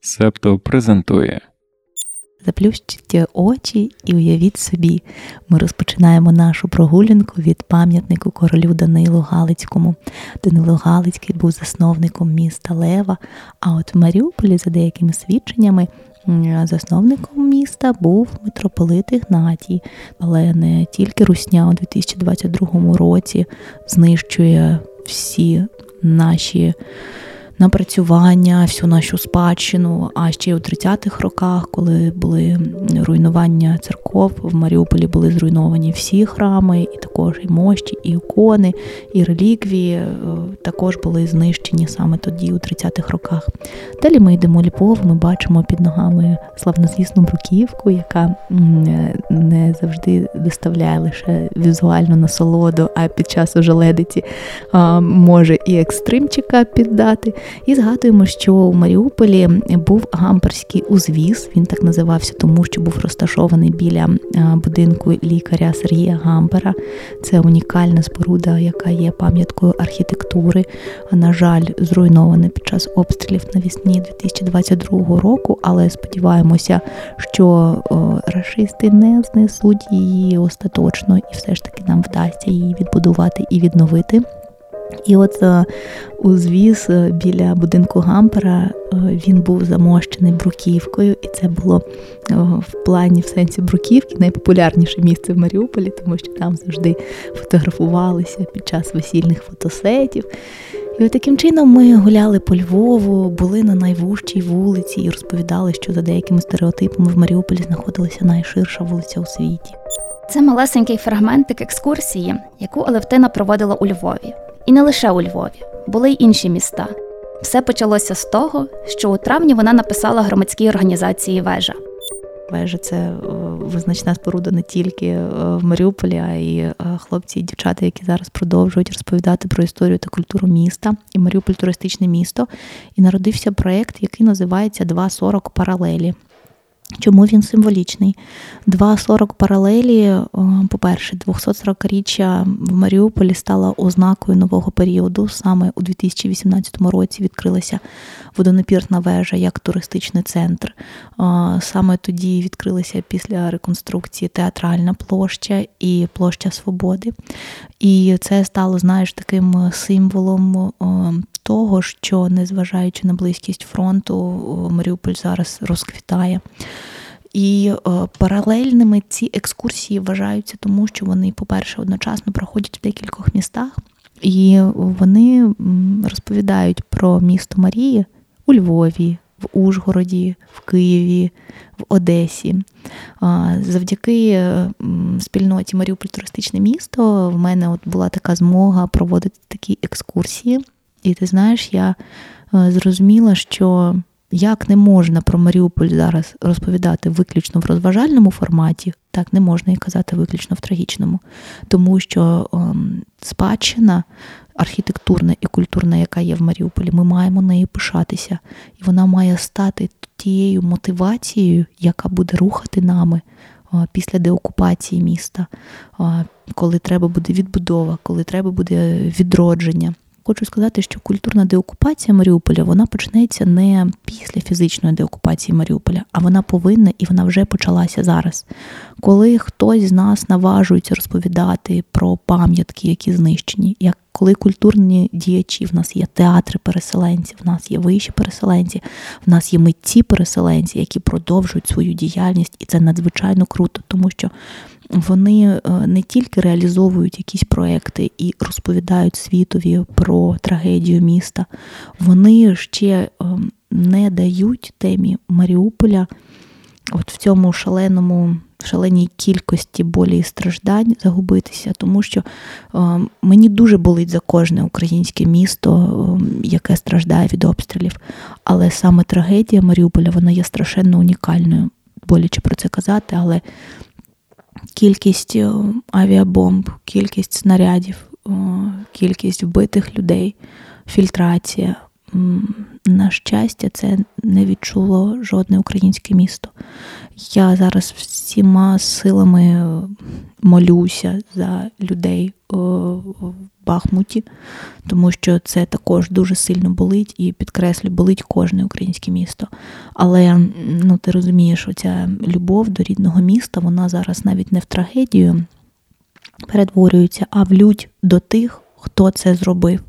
Септо презентує. Заплющіть очі і уявіть собі, ми розпочинаємо нашу прогулянку від пам'ятнику королю Данилу Галицькому. Данило Галицький був засновником міста Лева. А от в Маріуполі, за деякими свідченнями, засновником міста був митрополит Ігнатій, але не тільки Русня у 2022 році знищує всі наші напрацювання, всю нашу спадщину. А ще й у 30-х роках, коли були руйнування церков, в Маріуполі були зруйновані всі храми, і також і мощі, і ікони, і реліквії е, також були знищені саме тоді, у 30-х роках. Далі ми йдемо Львов, ми бачимо під ногами славнозвісну бруківку, яка не завжди доставляє лише візуальну насолоду, а під час ожеледиці може і екстримчика піддати. І згадуємо, що у Маріуполі був гамперський узвіз. Він так називався, тому що був розташований біля будинку лікаря Сергія Гампера. Це унікальна споруда, яка є пам'яткою архітектури. На жаль, зруйнована під час обстрілів навесні 2022 року. Але сподіваємося, що рашисти не знесуть її остаточно, і все ж таки нам вдасться її відбудувати і відновити. І от е, узвіз е, біля будинку Гампера е, він був замощений бруківкою, і це було в плані в сенсі бруківки найпопулярніше місце в Маріуполі, тому що там завжди фотографувалися під час весільних фотосетів. І от таким чином ми гуляли по Львову, були на найвужчій вулиці і розповідали, що за деякими стереотипами в Маріуполі знаходилася найширша вулиця у світі. Це малесенький фрагментик екскурсії, яку Олевтина проводила у Львові. І не лише у Львові, були й інші міста. Все почалося з того, що у травні вона написала громадській організації Вежа. Вежа це е, визначна споруда не тільки е, в Маріуполі, а й е, хлопці і дівчата, які зараз продовжують розповідати про історію та культуру міста і Маріуполь туристичне місто. І народився проєкт, який називається 2.40 паралелі. Чому він символічний? 2.40 паралелі, е, по-перше, 240-річчя в Маріуполі стала ознакою нового періоду. Саме у 2018 році відкрилася водонапірна вежа як туристичний центр. Саме тоді відкрилася після реконструкції театральна площа і площа Свободи. І це стало, знаєш, таким символом того, що незважаючи на близькість фронту, Маріуполь зараз розквітає. І е, паралельними ці екскурсії вважаються, тому що вони, по-перше, одночасно проходять в декількох містах, і вони розповідають про місто Марії у Львові, в Ужгороді, в Києві, в Одесі. Завдяки спільноті Маріуполь туристичне місто в мене от була така змога проводити такі екскурсії. І ти знаєш, я е, зрозуміла, що як не можна про Маріуполь зараз розповідати виключно в розважальному форматі, так не можна і казати виключно в трагічному, тому що ем, спадщина архітектурна і культурна, яка є в Маріуполі, ми маємо нею пишатися, і вона має стати тією мотивацією, яка буде рухати нами. Е, після деокупації міста, е, коли треба буде відбудова, коли треба буде відродження. Хочу сказати, що культурна деокупація Маріуполя вона почнеться не після фізичної деокупації Маріуполя, а вона повинна і вона вже почалася зараз. Коли хтось з нас наважується розповідати про пам'ятки, які знищені, як коли культурні діячі, в нас є театри переселенців, в нас є вищі переселенці, в нас є митці переселенці, які продовжують свою діяльність, і це надзвичайно круто, тому що вони е, не тільки реалізовують якісь проекти і розповідають світові про трагедію міста, вони ще ем, не дають темі Маріуполя от в цьому шаленому. Шаленій кількості болі і страждань загубитися, тому що е, мені дуже болить за кожне українське місто, е, яке страждає від обстрілів. Але саме трагедія Маріуполя вона є страшенно унікальною. Боляче про це казати, але кількість е, авіабомб, кількість снарядів, е, кількість вбитих людей, фільтрація. На щастя, це не відчуло жодне українське місто. Я зараз всіма силами молюся за людей в Бахмуті, тому що це також дуже сильно болить і підкреслю, болить кожне українське місто. Але ну ти розумієш, оця любов до рідного міста, вона зараз навіть не в трагедію перетворюється, а в лють до тих, хто це зробив.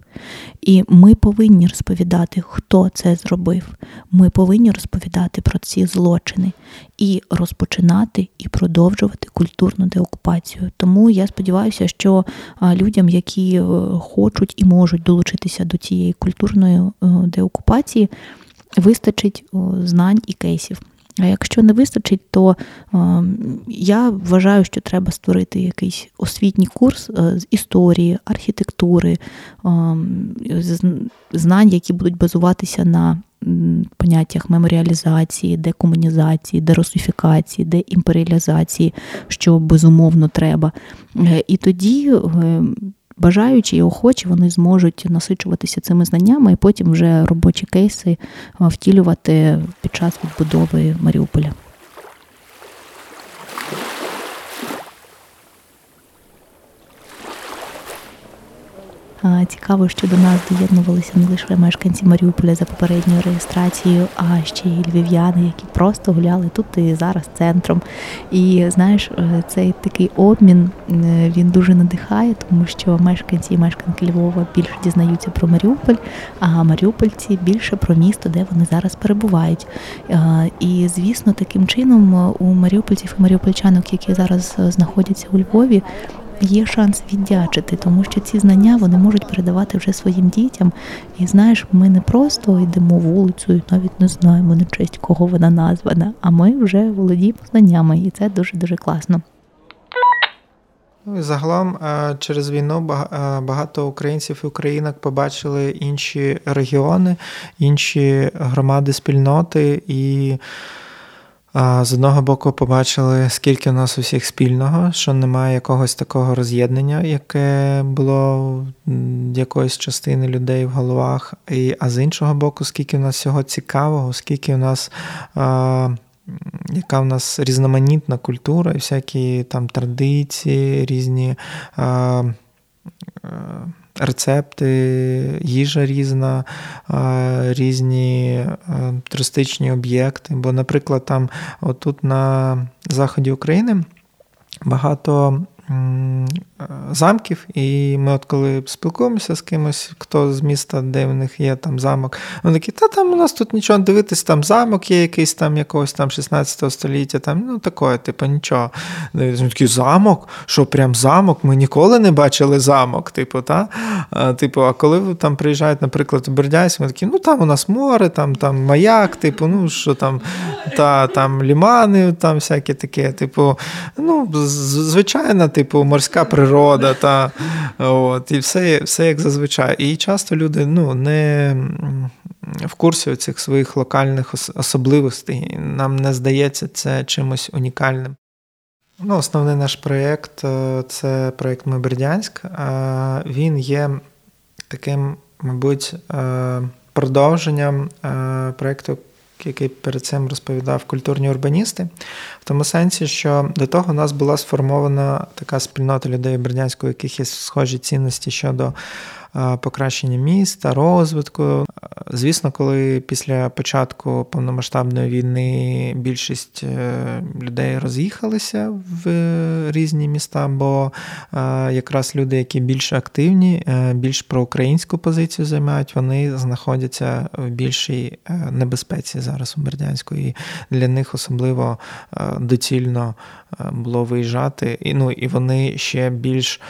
І ми повинні розповідати, хто це зробив. Ми повинні розповідати про ці злочини і розпочинати і продовжувати культурну деокупацію. Тому я сподіваюся, що людям, які е, хочуть і можуть долучитися до цієї культурної е, деокупації, вистачить знань і кейсів. А якщо не вистачить, то е, я вважаю, що треба створити якийсь освітній курс е, з історії, архітектури, е, знань, які будуть базуватися на поняттях меморіалізації, декомунізації, дерусифікації, деімперіалізації, що безумовно треба. І тоді бажаючі і охочі вони зможуть насичуватися цими знаннями і потім вже робочі кейси втілювати під час відбудови Маріуполя. Цікаво, що до нас доєднувалися не лише мешканці Маріуполя за попередньою реєстрацією, а ще й львів'яни, які просто гуляли тут і зараз центром. І знаєш, е, цей такий обмін е, він дуже надихає, тому що мешканці і мешканки Львова більше дізнаються про Маріуполь, а Маріупольці більше про місто, де вони зараз перебувають. Е, і звісно, таким чином у маріупольців і маріупольчанок, які зараз знаходяться у Львові є шанс віддячити, тому що ці знання вони можуть передавати вже своїм дітям. І знаєш, ми не просто йдемо вулицю, і навіть не знаємо на честь кого вона названа, а ми вже володіємо знаннями, і це дуже дуже класно. Ну загалом е, через війну е, багато українців і українок побачили інші регіони, інші громади спільноти і. З одного боку, побачили, скільки у нас усіх спільного, що немає якогось такого роз'єднання, яке було в якоїсь частини людей в головах. І, А з іншого боку, скільки в нас всього цікавого, скільки у нас. А, яка в нас різноманітна культура і всякі там традиції, різні а, рецепти, їжа різна, різні туристичні об'єкти. Бо, наприклад, там отут на заході України багато замків, і ми, от коли спілкуємося з кимось, хто з міста, де в них є там замок, вони такі, та там у нас тут нічого дивитись, там замок є якийсь там якогось там 16 століття, там, ну такое, типу, нічого. Такий замок, що прям замок, ми ніколи не бачили замок. Типу, та? А, типу, а коли там приїжджають, наприклад, у Бердянськ, ми такі, ну там у нас море, там там маяк, типу, ну що там, та там лімани, там всяке таке, типу, ну, звичайно, типу, морська природа, та, от, і все все як зазвичай. І часто люди ну, не в курсі цих своїх локальних особливостей. Нам не здається це чимось унікальним. Ну, Основний наш проєкт е, це проєкт Ми Бердянськ. Він є таким, мабуть, е, продовженням е, проєкту який перед цим розповідав культурні урбаністи, в тому сенсі, що до того у нас була сформована така спільнота людей Бердянського, у яких є схожі цінності щодо покращення міста, розвитку. Звісно, коли після початку повномасштабної війни більшість е, людей роз'їхалися в різні міста, бо якраз люди, які більш активні, е, більш проукраїнську позицію займають, вони знаходяться в більшій е, небезпеці зараз у Бердянську. І для них особливо доцільно було виїжджати. І, ну, і вони ще більш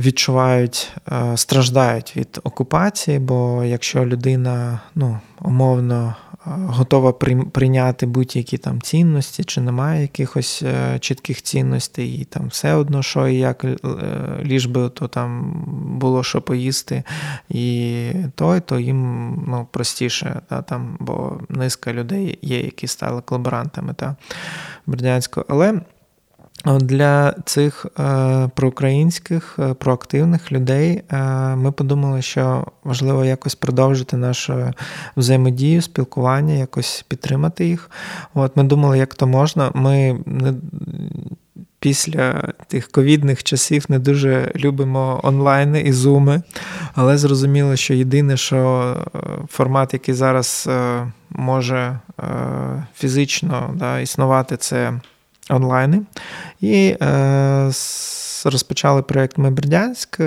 відчувають, е, страждають від окупації, бо якщо людина ну, умовно е, готова прийняти будь-які там цінності, чи немає якихось е, чітких цінностей, і там все одно, що і як ліж би то там було що поїсти, і той, то їм ну, простіше, та, там, бо низка людей є, які стали колаборантами та Бердянського. Але для цих е, проукраїнських е, проактивних людей е, ми подумали, що важливо якось продовжити нашу взаємодію, спілкування, якось підтримати їх. От Ми думали, як то можна. Ми не після тих ковідних часів не дуже любимо онлайни і зуми, але зрозуміло, що єдине, що формат, який зараз може фізично да, існувати, це онлайни. І розпочали проєкт Ми Бердянськ.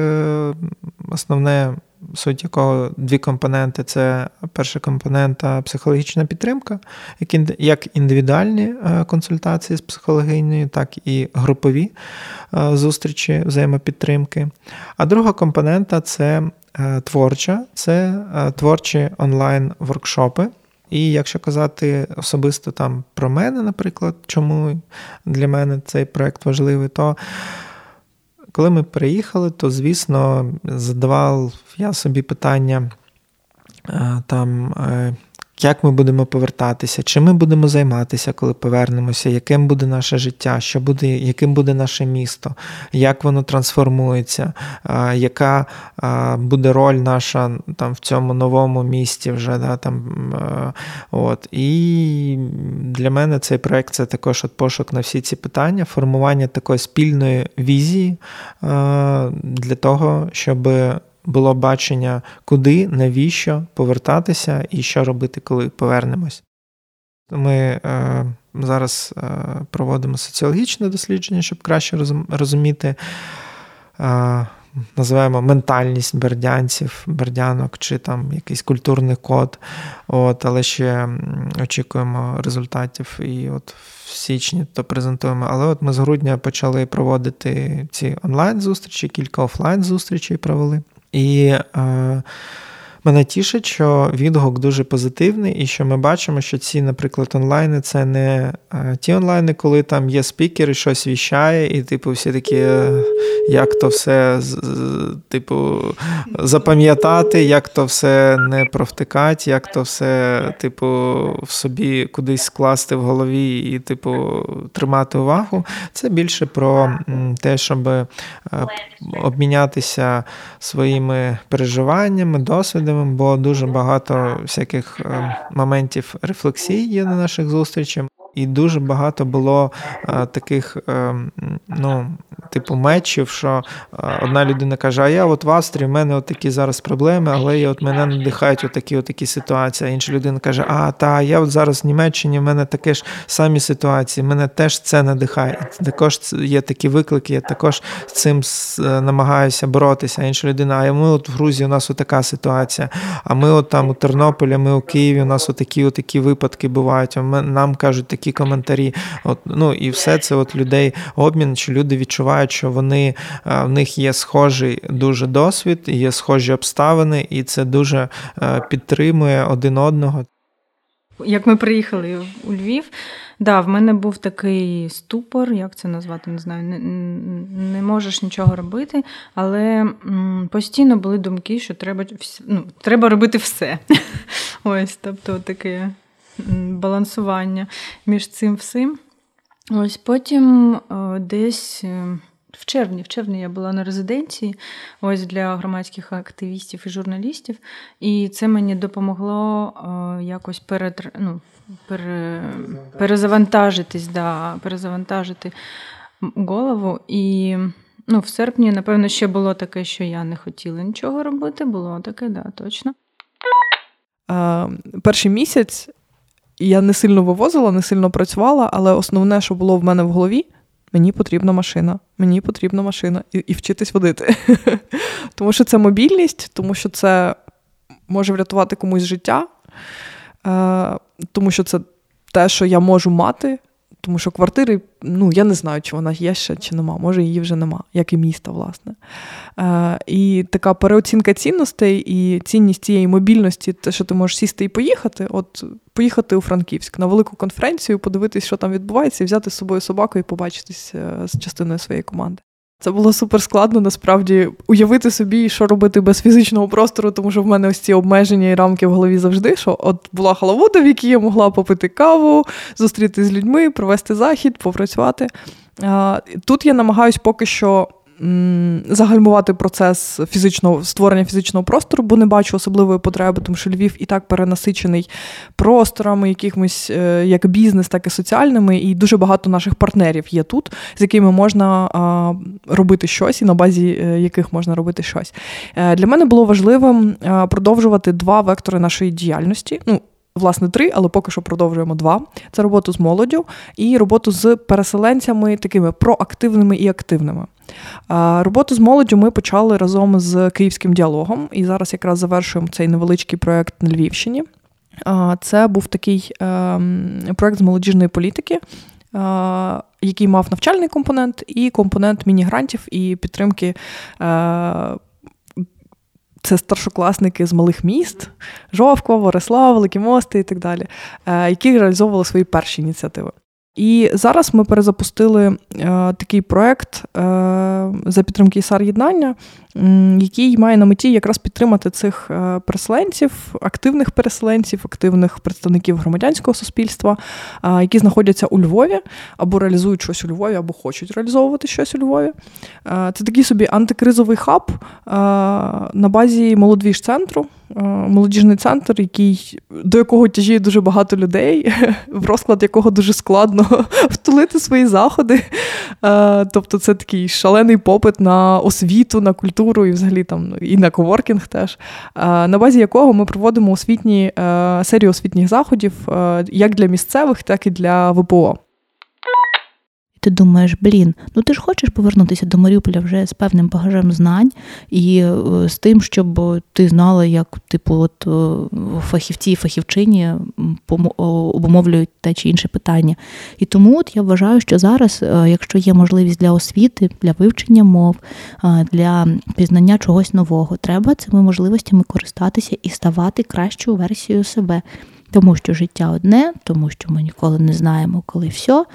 Основне суть якого дві компоненти це перша компонента психологічна підтримка, як індивідуальні е, консультації з психологинею, так і групові е, зустрічі взаємопідтримки. А друга компонента це е, творча, це творчі онлайн-воркшопи. І якщо казати особисто там про мене, наприклад, чому для мене цей проект важливий, то коли ми приїхали, то, звісно, задавав я собі питання е, там, е, як ми будемо повертатися, чим ми будемо займатися, коли повернемося, яким буде наше життя, що буде, яким буде наше місто, як воно трансформується, яка буде роль наша там в цьому новому місті вже. Да, там, от. І для мене цей проект це також от пошук на всі ці питання, формування такої спільної візії для того, щоб було бачення, куди, навіщо повертатися і що робити, коли повернемось. Ми е, зараз е, проводимо соціологічне дослідження, щоб краще розуміти, е, називаємо ментальність бердянців, бердянок чи там якийсь культурний код. От, Але ще очікуємо результатів і от в січні то презентуємо. Але от ми з грудня почали проводити ці онлайн-зустрічі, кілька офлайн-зустрічей провели. І е, Мене тішить, що відгук дуже позитивний, і що ми бачимо, що ці, наприклад, онлайни це не е, ті онлайни, коли там є спікер і щось віщає, і, типу, всі такі, е, як то все типу, запам'ятати, як то все не провтикати, як то все, типу, в собі кудись скласти в голові і, типу, тримати увагу. Це більше про те, щоб е, обмінятися своїми переживаннями, досвідом важливим, бо дуже багато всяких е, моментів рефлексії є на наших зустрічах. І дуже багато було а, таких, а, е, ну, типу, мечів, що а, одна людина каже: А я от в Австрії, в мене от такі зараз проблеми, але я от мене надихають отакі от такі ситуації. А інша людина каже: А, та я от зараз в Німеччині, в мене таке ж самі ситуації, мене теж це надихає. Також є такі виклики, я також з цим е, намагаюся боротися. А інша людина, а ми от в Грузії у нас отака ситуація. А ми от там у Тернополі, ми у Києві, у нас отакі, отакі випадки бувають. А ми, нам кажуть такі такі коментарі. От, ну І все це от людей обмін, що люди відчувають, що вони в них є схожий дуже досвід, є схожі обставини, і це дуже підтримує один одного. Як ми приїхали у Львів, да, в мене був такий ступор, як це назвати, не знаю, не, не можеш нічого робити, але постійно були думки, що треба ну, треба робити все. Ось, тобто таке балансування між цим всім. Ось Потім е, десь е, в червні в червні я була на резиденції ось для громадських активістів і журналістів, і це мені допомогло е, якось перед, ну, пере, перезавантажитись, да, перезавантажити голову. І ну, в серпні, напевно, ще було таке, що я не хотіла нічого робити. Було таке, да, точно. Перший місяць я не сильно вивозила, не сильно працювала, але основне, що було в мене в голові, мені потрібна машина. Мені потрібна машина і і вчитись водити. Тому що це мобільність, тому що це може врятувати комусь життя, е, тому що це те, що я можу мати. Тому що квартири, ну я не знаю, чи вона є ще, чи нема. Може, її вже нема, як і міста, власне. Е, І така переоцінка цінностей і цінність цієї мобільності, те, що ти можеш сісти і поїхати. От поїхати у Франківськ на велику конференцію, подивитись, що там відбувається, і взяти з собою собаку і побачитись е, з частиною своєї команди. Це було супер складно, насправді уявити собі, що робити без фізичного простору, тому що в мене ось ці обмеження і рамки в голові завжди. Що от була халавуда, в якій я могла попити каву, зустрітися з людьми, провести захід, попрацювати. Тут я намагаюсь поки що загальмувати процес фізичного створення фізичного простору, бо не бачу особливої потреби, тому що Львів і так перенасичений просторами, якимось е, як бізнес, так і соціальними, і дуже багато наших партнерів є тут, з якими можна робити щось, і на базі е, яких можна робити щось. Е, для мене було важливим продовжувати два вектори нашої діяльності. Ну, Власне, три, але поки що продовжуємо два: це роботу з молоддю і роботу з переселенцями, такими проактивними і активними. Роботу з молоддю ми почали разом з київським діалогом, і зараз якраз завершуємо цей невеличкий проєкт на Львівщині. Це був такий ем, проєкт з молодіжної політики. Який мав навчальний компонент і компонент міні-грантів і підтримки е, це старшокласники з малих міст, Жовква, Ворислав, Великі Мости і так далі, е, які реалізовували свої перші ініціативи. І зараз ми перезапустили е, такий проект е, за підтримки ІСАР єднання, який має на меті якраз підтримати цих е, переселенців, активних переселенців, активних представників громадянського суспільства, е, які знаходяться у Львові або реалізують щось у Львові, або хочуть реалізовувати щось у Львові. Е, це такий собі антикризовий хаб на базі молодвіж центру. Молодіжний центр, який, до якого тяжіє дуже багато людей, в розклад якого дуже складно втулити свої заходи. Тобто це такий шалений попит на освіту, на культуру і взагалі там і на коворкінг теж, на базі якого ми проводимо освітні е, серію освітніх заходів е, як для місцевих, так і для ВПО ти думаєш, блін, ну ти ж хочеш повернутися до Маріуполя вже з певним багажем знань і е, з тим, щоб ти знала, як типу, от е, фахівці і фахівчині обумовлюють те чи інше питання. І тому от я вважаю, що зараз, е, якщо є можливість для освіти, для вивчення мов, для пізнання чогось нового, треба цими можливостями користатися і ставати кращою версією себе. Тому що життя одне, тому що ми ніколи не знаємо, коли все,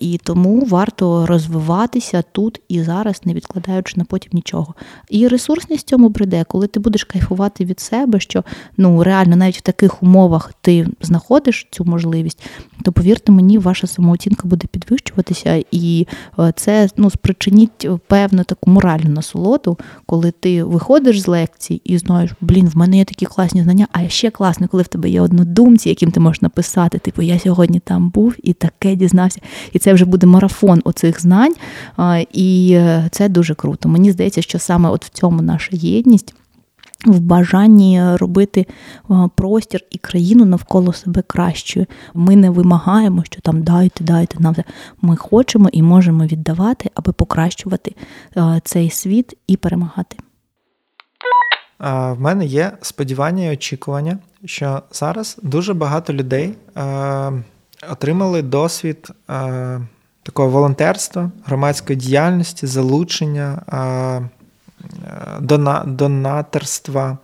і тому варто розвиватися тут і зараз, не відкладаючи на потім нічого. І ресурсність цьому бреде, коли ти будеш кайфувати від себе, що ну реально навіть в таких умовах ти знаходиш цю можливість, то повірте мені, ваша самооцінка буде підвищуватися, і е, це ну спричинить певну таку моральну насолоду, коли ти виходиш з лекції і знаєш, блін, в мене є такі класні знання, а ще класно, коли в тебе є однодумці, думці, яким ти можеш написати, типу, я сьогодні там був і таке дізнався. І це вже буде марафон оцих знань. І е, це дуже круто. Мені здається, що саме от в цьому наша єдність. В бажанні робити простір і країну навколо себе кращою. Ми не вимагаємо, що там дайте, дайте нам. Ми хочемо і можемо віддавати, аби покращувати цей світ і перемагати. В мене є сподівання і очікування, що зараз дуже багато людей отримали досвід такого волонтерства, громадської діяльності, залучення, дона, донатерства.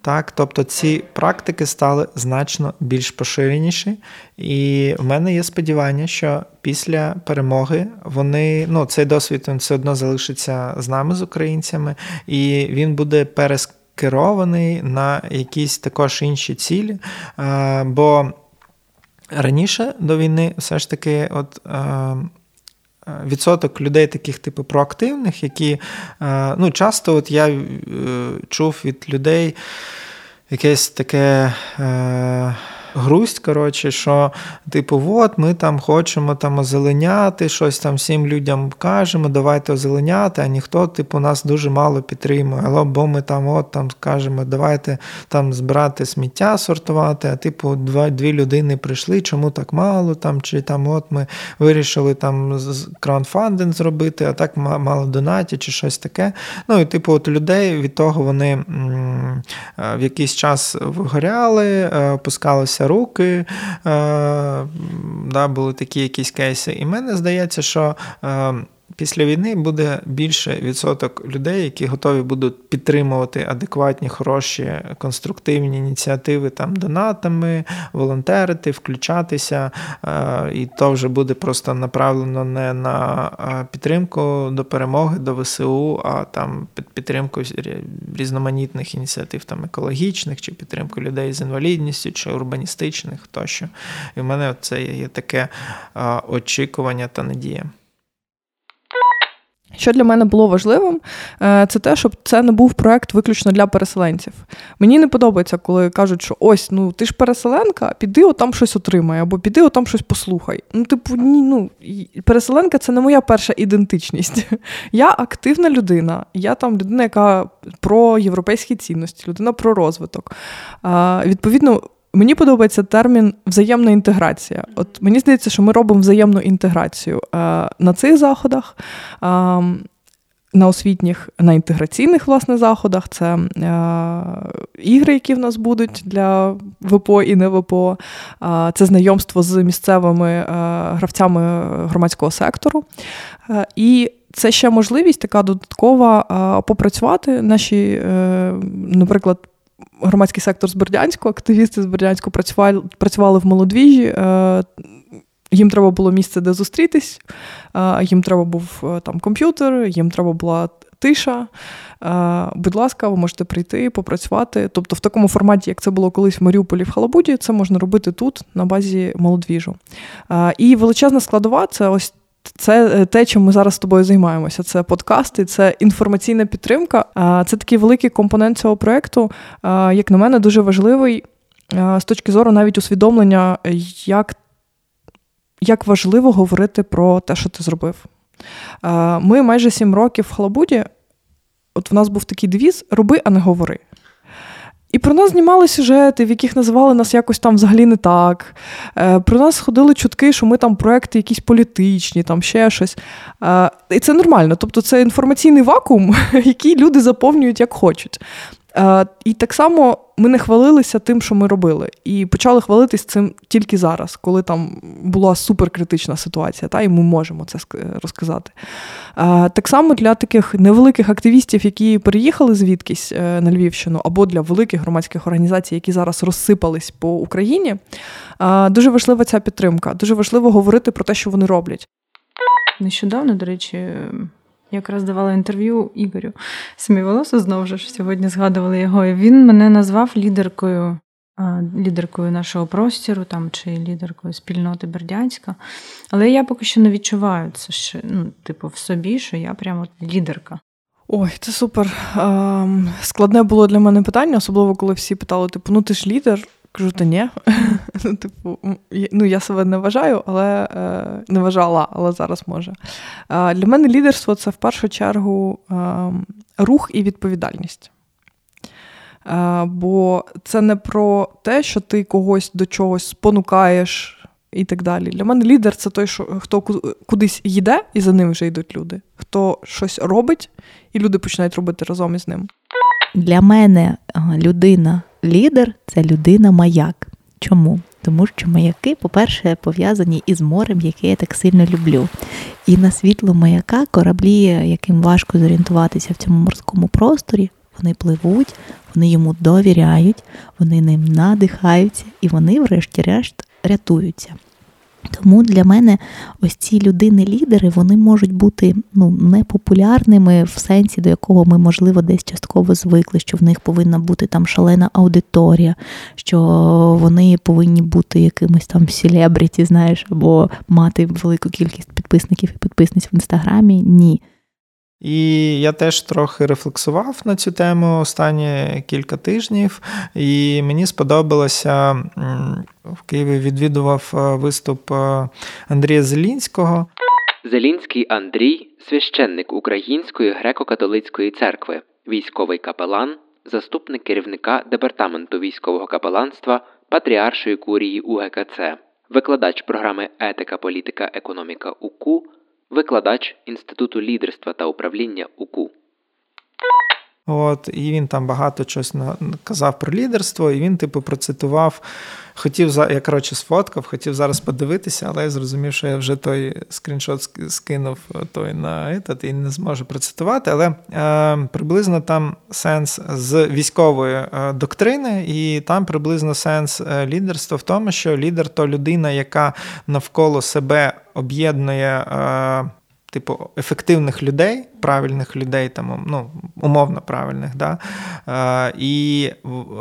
Так, Тобто ці практики стали значно більш поширеніші, і в мене є сподівання, що після перемоги вони ну цей досвід він все одно залишиться з нами, з українцями, і він буде переск керований на якісь також інші цілі. Е, бо раніше до війни все ж таки, от. Е, відсоток людей, таких типу проактивних, які е, ну, часто от я чув від людей якесь таке грусть, коротше, що, типу, от ми там хочемо там озеленяти, щось там всім людям кажемо, давайте озеленяти, а ніхто, типу, нас дуже мало підтримує. Або ми там от там кажемо, давайте там збирати сміття, сортувати, а типу, два, дві людини прийшли, чому так мало, там, чи там от ми вирішили там краундфандинг зробити, а так мало донаті, чи щось таке. Ну, і типу, от людей від того вони м- в якийсь час вигоряли, опускалися опускалися руки, е, да, були такі якісь кейси. І мене здається, що. Після війни буде більше відсоток людей, які готові будуть підтримувати адекватні, хороші, конструктивні ініціативи там донатами, волонтерити, включатися. Е, і то вже буде просто направлено не на е, підтримку до перемоги до ВСУ, а там підтримку різноманітних ініціатив, там екологічних, чи підтримку людей з інвалідністю, чи урбаністичних тощо. І в мене це є таке е, очікування та надія. Що для мене було важливим, е, це те, щоб це не був проект виключно для переселенців. Мені не подобається, коли кажуть, що ось ну ти ж переселенка, піди отам щось отримай, або піди отам щось послухай. Ну, типу, ні, ну переселенка це не моя перша ідентичність. Я активна людина, я там людина, яка про європейські цінності, людина про розвиток. Відповідно. Мені подобається термін взаємна інтеграція. От мені здається, що ми робимо взаємну інтеграцію е, на цих заходах. Е, на освітніх, на інтеграційних власне заходах це е, ігри, які в нас будуть для ВПО і не ВПО, е, це знайомство з місцевими е, гравцями громадського сектору. Е, і це ще можливість така додаткова попрацювати. Наші, наприклад, громадський сектор з Бердянську, активісти з Бердянську працювали працювали в молодвіжі. Е, їм треба було місце, де зустрітись, е, їм треба був е, там комп'ютер, їм треба була тиша. Будь ласка, ви можете прийти, попрацювати. Тобто, в такому форматі, як це було колись в Маріуполі в Халабуді, це можна робити тут, на базі молодвіжу. І величезна складова це ось це е, те, чим ми зараз з тобою займаємося. Це подкасти, це інформаційна підтримка. Це такий великий компонент цього проєкту, як на мене, дуже важливий з точки зору навіть усвідомлення, як, як важливо говорити про те, що ти зробив. Ми майже сім років в Халабуді. От в нас був такий девіз роби, а не говори. І про нас знімали сюжети, в яких називали нас якось там взагалі не так. Е, про нас ходили чутки, що ми там проекти якісь політичні, там ще щось. Е, і це нормально. Тобто це інформаційний вакуум, який люди заповнюють як хочуть. Е, і так само ми не хвалилися тим, що ми робили, і почали хвалитись цим тільки зараз, коли там була суперкритична ситуація, та і ми можемо це розказати. Е, так само для таких невеликих активістів, які переїхали звідкись е, на Львівщину, або для великих громадських організацій, які зараз розсипались по Україні, дуже важлива ця підтримка. Дуже важливо говорити про те, що вони роблять. Нещодавно, до речі. Якраз давала інтерв'ю Ігорю Сміволосу, знову ж сьогодні згадували його. і Він мене назвав лідеркою лідеркою нашого простіру там, чи лідеркою спільноти Бердянська. Але я поки що не відчуваю це ще, ну, типу, в собі, що я прямо лідерка. Ой, це супер. Ем, складне було для мене питання, особливо коли всі питали: типу, ну ти ж лідер. Кажу, та ні. Ну, типу, ну, я себе не вважаю, але е, не вважала, але зараз може. Для мене лідерство це в першу чергу ем, рух і відповідальність. Бо це не про те, що ти когось до чогось спонукаєш і так далі. Для мене лідер це той, що хто кудись їде, і за ним вже йдуть люди. Хто щось робить, і люди починають робити разом із ним. Для мене людина лідер це людина-маяк. Чому? Тому що маяки, по-перше, пов'язані із морем, яке я так сильно люблю. І на світло маяка кораблі, яким важко зорієнтуватися в цьому морському просторі, вони пливуть, вони йому довіряють, вони ним надихаються і вони, врешті-решт, рятуються. Тому для мене ось ці людини-лідери вони можуть бути ну, непопулярними в сенсі, до якого ми, можливо, десь частково звикли, що в них повинна бути там шалена аудиторія, що вони повинні бути якимись там селебріті, знаєш, або мати велику кількість підписників і підписниць в інстаграмі. Ні. І я теж трохи рефлексував на цю тему останні кілька тижнів, і мені сподобалося в Києві відвідував е, виступ е, Андрія Зелінського. Зелінський Андрій, священник Української греко-католицької церкви, військовий капелан, заступник керівника департаменту військового капеланства Патріаршої курії УГКЦ, викладач програми Етика, політика, економіка УКУ викладач Інституту лідерства та управління УКУ. От, І він там багато чогось казав про лідерство, і він, типу, процитував Хотів я коротше сфоткав, хотів зараз подивитися, але я зрозумів, що я вже той скріншот скинув той на этот і не зможу процитувати. Але е, приблизно там сенс з військової е, доктрини, і там приблизно сенс е, лідерства в тому, що лідер то людина, яка навколо себе об'єднує. Е, типу, ефективних людей, правильних людей, там, ну, умовно правильних, да, е, і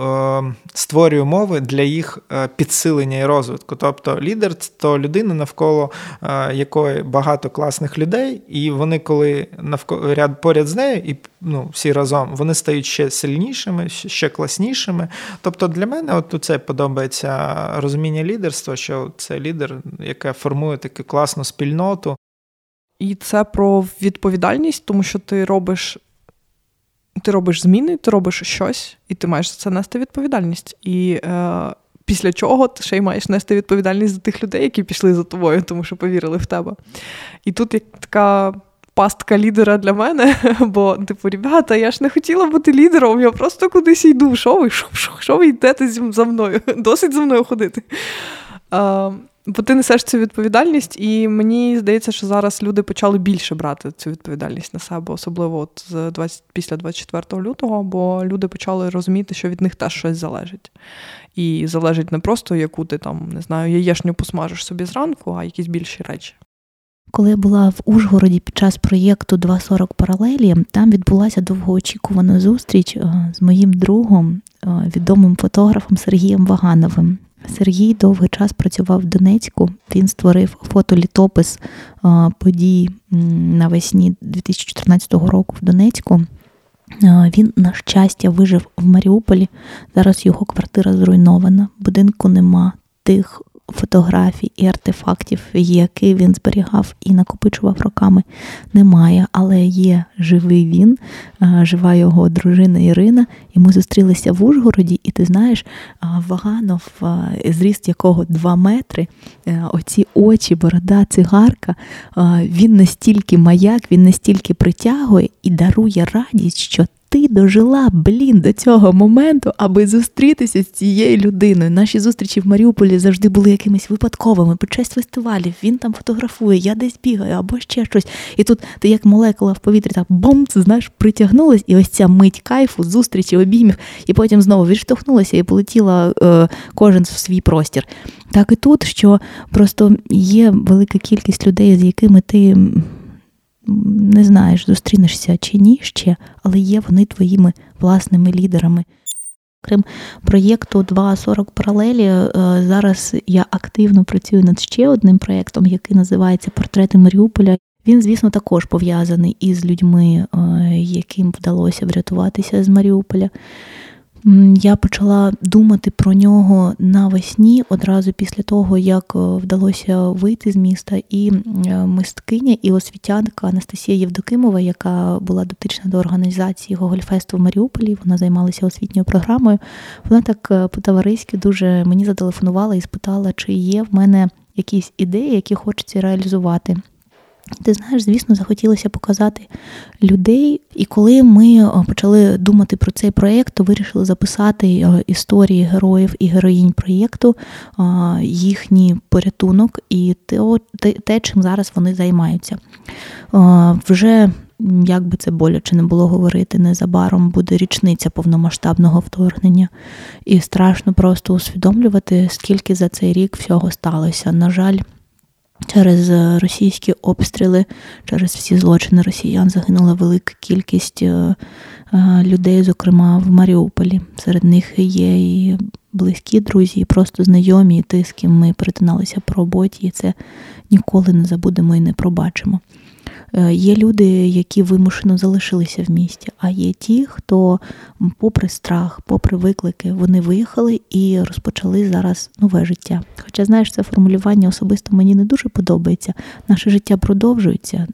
е, створює умови для їх е, підсилення і розвитку. Тобто лідер то людина, навколо якої багато класних людей, і вони, коли навколо ряд поряд з нею, і ну, всі разом, вони стають ще сильнішими, ще класнішими. Тобто для мене от це подобається розуміння лідерства, що це лідер, яке формує таку класну спільноту. І це про відповідальність, тому що ти робиш ти робиш зміни, ти робиш щось, і ти маєш за це нести відповідальність. І е, після чого ти ще й маєш нести відповідальність за тих людей, які пішли за тобою, тому що повірили в тебе. І тут як така. Пастка лідера для мене, бо, типу, ребята, я ж не хотіла бути лідером, я просто кудись йду. Що ви що, ви йдете за мною? Досить за мною ходити. А, Бо ти несеш цю відповідальність, і мені здається, що зараз люди почали більше брати цю відповідальність на себе, особливо от з 20, після 24 лютого, бо люди почали розуміти, що від них теж щось залежить. І залежить не просто, яку ти там не знаю, яєшню посмажеш собі зранку, а якісь більші речі. Коли я була в Ужгороді під час проєкту 2.40 паралелі, там відбулася довгоочікувана зустріч е, з моїм другом, е, відомим фотографом Сергієм Вагановим. Сергій довгий час працював в Донецьку. Він створив фотолітопис подій навесні 2014 року в Донецьку. Він, на щастя, вижив в Маріуполі. Зараз його квартира зруйнована, будинку нема. Тих фотографій і артефактів, які він зберігав і накопичував роками, немає. Але є живий він, жива його дружина Ірина. І ми зустрілися в Ужгороді, і ти знаєш, Ваганов, зріст якого два метри, е, оці очі, борода, цигарка, він настільки маяк, він настільки притягує і дарує радість, що ти дожила, блін, до цього моменту, аби зустрітися з цією людиною. Наші зустрічі в Маріуполі завжди були якимись випадковими. Під час фестивалів він там фотографує, я десь бігаю або ще щось. І тут ти як молекула в повітрі, так бом, знаєш, притягнулась, і ось ця мить кайфу, зустрічі, обіймів, і потім знову відштовхнулася і полетіла е, кожен в свій простір. Так і тут, що просто є велика кількість людей, з якими ти не знаєш, зустрінешся чи ні ще, але є вони твоїми власними лідерами. Крім проєкту 2.40 паралелі, е, зараз я активно працюю над ще одним проєктом, який називається Портрети Маріуполя. Він, звісно, також пов'язаний із людьми, е, яким вдалося врятуватися з Маріуполя. Я почала думати про нього навесні, одразу після того, як е, вдалося вийти з міста, і е, мисткиня і освітянка Анастасія Євдокимова, яка була дотична до організації Гогольфесту в Маріуполі, вона займалася освітньою програмою. Вона так е, по-товариськи дуже мені зателефонувала і спитала, чи є в мене якісь ідеї, які хочеться реалізувати. Ти знаєш, звісно, захотілося показати людей. І коли ми е, почали думати про цей проєкт, то вирішили записати е, історії героїв і героїнь проєкту, е, їхній порятунок і те, чим зараз вони займаються. Вже як би це боляче не було говорити, незабаром буде річниця повномасштабного вторгнення, і страшно просто усвідомлювати, скільки за цей рік всього сталося. На жаль. Через е, російські обстріли, через всі злочини росіян загинула велика кількість е, е, людей, зокрема в Маріуполі. Серед них є і близькі друзі, і просто знайомі, і ті, з ким ми перетиналися по роботі, і це ніколи не забудемо і не пробачимо. Е, є люди, які вимушено залишилися в місті, а є ті, хто, попри страх, попри виклики, вони виїхали і розпочали зараз нове життя. Хоча, знаєш, це формулювання особисто мені не дуже подобається. Наше життя продовжується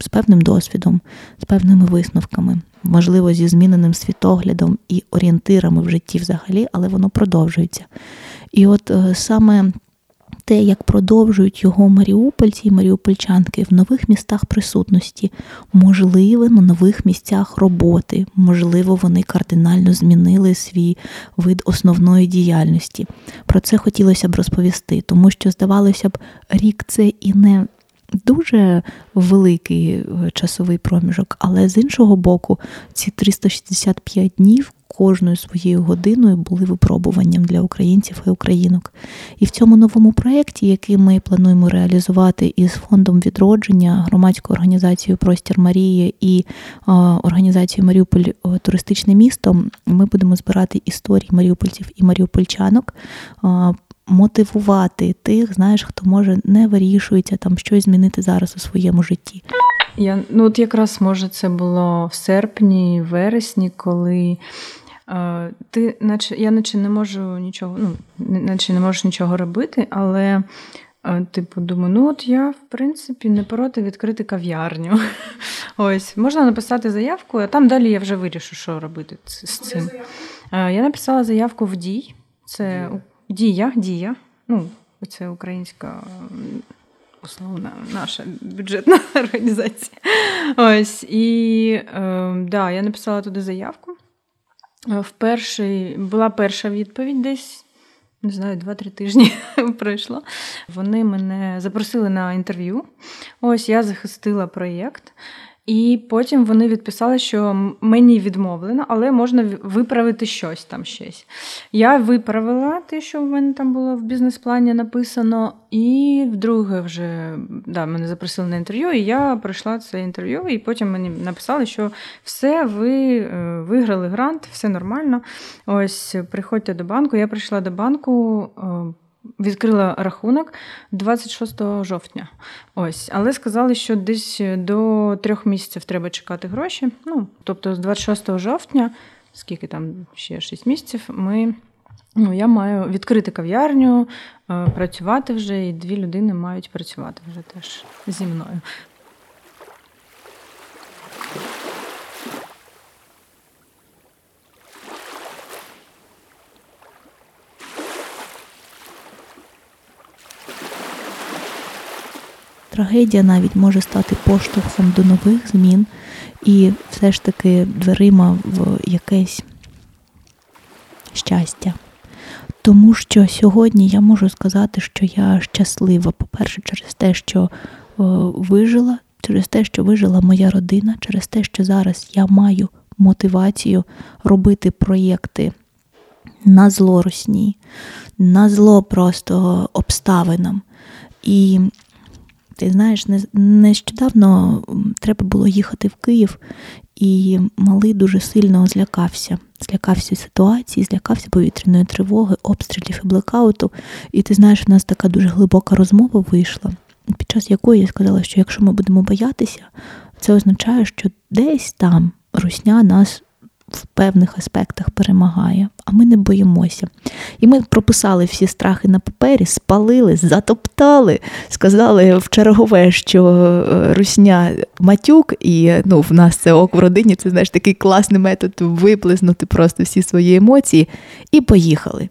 з певним досвідом, з певними висновками, можливо, зі зміненим світоглядом і орієнтирами в житті взагалі, але воно продовжується. І от е, саме те, як продовжують його маріупольці і маріупольчанки в нових містах присутності, можливо, на нових місцях роботи, можливо, вони кардинально змінили свій вид основної діяльності. Про це хотілося б розповісти, тому що, здавалося б, рік це і не дуже великий е, часовий проміжок, але з іншого боку, ці 365 днів кожною своєю годиною були випробуванням для українців і українок. І в цьому новому проєкті, який ми плануємо реалізувати із фондом відродження, громадською організацією Простір Марії і організацією Маріуполь Туристичне місто, ми будемо збирати історії маріупольців і маріупольчанок мотивувати тих, знаєш, хто може не вирішується там щось змінити зараз у своєму житті. Я ну от якраз може це було в серпні, вересні, коли е, ти, наче я наче не можу нічого, ну наче не можеш нічого робити, але. Е, типу, думаю, ну от я, в принципі, не проти відкрити кав'ярню. Ось, можна написати заявку, а там далі я вже вирішу, що робити з цим. Е, я написала заявку в Дій. Це Дія, дія. Ну, це українська условна наша бюджетна організація. Ось. І е, да, я написала туди заявку. Е, в перший, Була перша відповідь десь. Не знаю, два-три тижні пройшло. Вони мене запросили на інтерв'ю. Ось я захистила проєкт. І потім вони відписали, що мені відмовлено, але можна виправити щось там щось. Я виправила те, що в мене там було в бізнес-плані написано, і вдруге вже да, мене запросили на інтерв'ю, і я пройшла це інтерв'ю, і потім мені написали, що все, ви е, виграли грант, все нормально. Ось приходьте до банку. Я прийшла до банку. Е, відкрила рахунок 26 жовтня. Ось, але сказали, що десь до трьох місяців треба чекати гроші. Ну, тобто, з 26 жовтня, скільки там ще 6 місяців, ми. Ну, я маю відкрити кав'ярню, е, працювати вже, і дві людини мають працювати вже теж зі мною. Трагедія навіть може стати поштовхом до нових змін і все ж таки дверима в якесь щастя. Тому що сьогодні я можу сказати, що я щаслива, по-перше, через те, що о, вижила, через те, що вижила моя родина, через те, що зараз я маю мотивацію робити проєкти на зло русні, на зло просто обставинам. І ти знаєш, нещодавно треба було їхати в Київ, і малий дуже сильно злякався. Злякався ситуації, злякався повітряної тривоги, обстрілів і блекауту. І ти знаєш, в нас така дуже глибока розмова вийшла, під час якої я сказала, що якщо ми будемо боятися, це означає, що десь там русня нас в певних аспектах перемагає, а ми не боїмося. І ми прописали всі страхи на папері, спалили, затоптали, сказали в чергове, що е, русня матюк, і ну, в нас це ок в родині, це знаєш такий класний метод виплеснути просто всі свої емоції. І поїхали.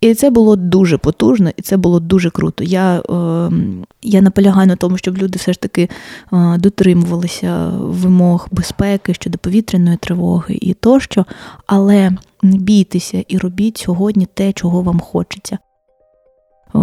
І це було дуже потужно, і це було дуже круто. Я е, я наполягаю на тому, щоб люди все ж таки е, дотримувалися вимог безпеки щодо повітряної тривоги і тощо, але бійтеся і робіть сьогодні те, чого вам хочеться.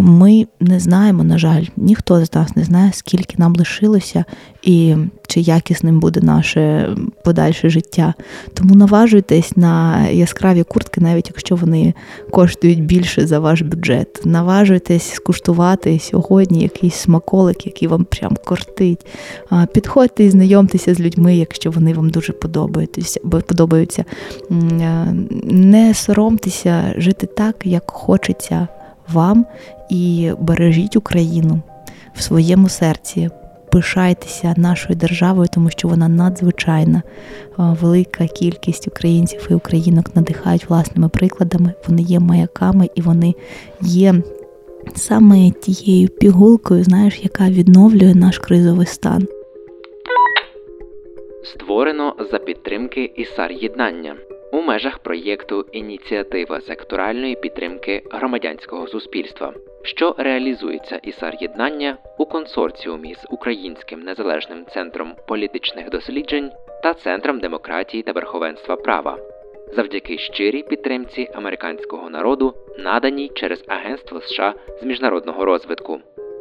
Ми не знаємо, на жаль, ніхто з нас не знає, скільки нам лишилося і чи якісним буде наше подальше життя. Тому наважуйтесь на яскраві куртки, навіть якщо вони коштують більше за ваш бюджет. Наважуйтесь скуштувати сьогодні якийсь смаколик, який вам прям кортить. Підходьте і знайомтеся з людьми, якщо вони вам дуже подобаються. Не соромтеся жити так, як хочеться вам і бережіть Україну в своєму серці. Пишайтеся нашою державою, тому що вона надзвичайна. Велика кількість українців і українок надихають власними прикладами. Вони є маяками і вони є саме тією пігулкою, знаєш, яка відновлює наш кризовий стан. Створено за підтримки ІСАР єднання у межах проєкту Ініціатива секторальної підтримки громадянського суспільства, що реалізується ісар єднання у консорціумі з Українським незалежним центром політичних досліджень та Центром демократії та верховенства права, завдяки щирій підтримці американського народу, наданій через Агентство США з міжнародного розвитку.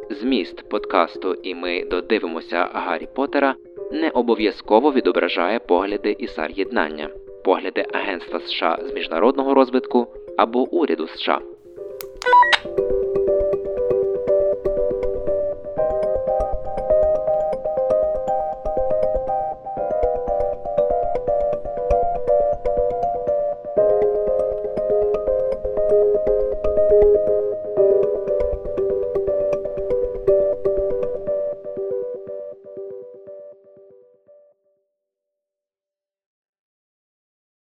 Зміст подкасту і ми додивимося Гаррі Поттера не обов'язково відображає погляди ісар єднання, погляди Агентства США з міжнародного розвитку або уряду США.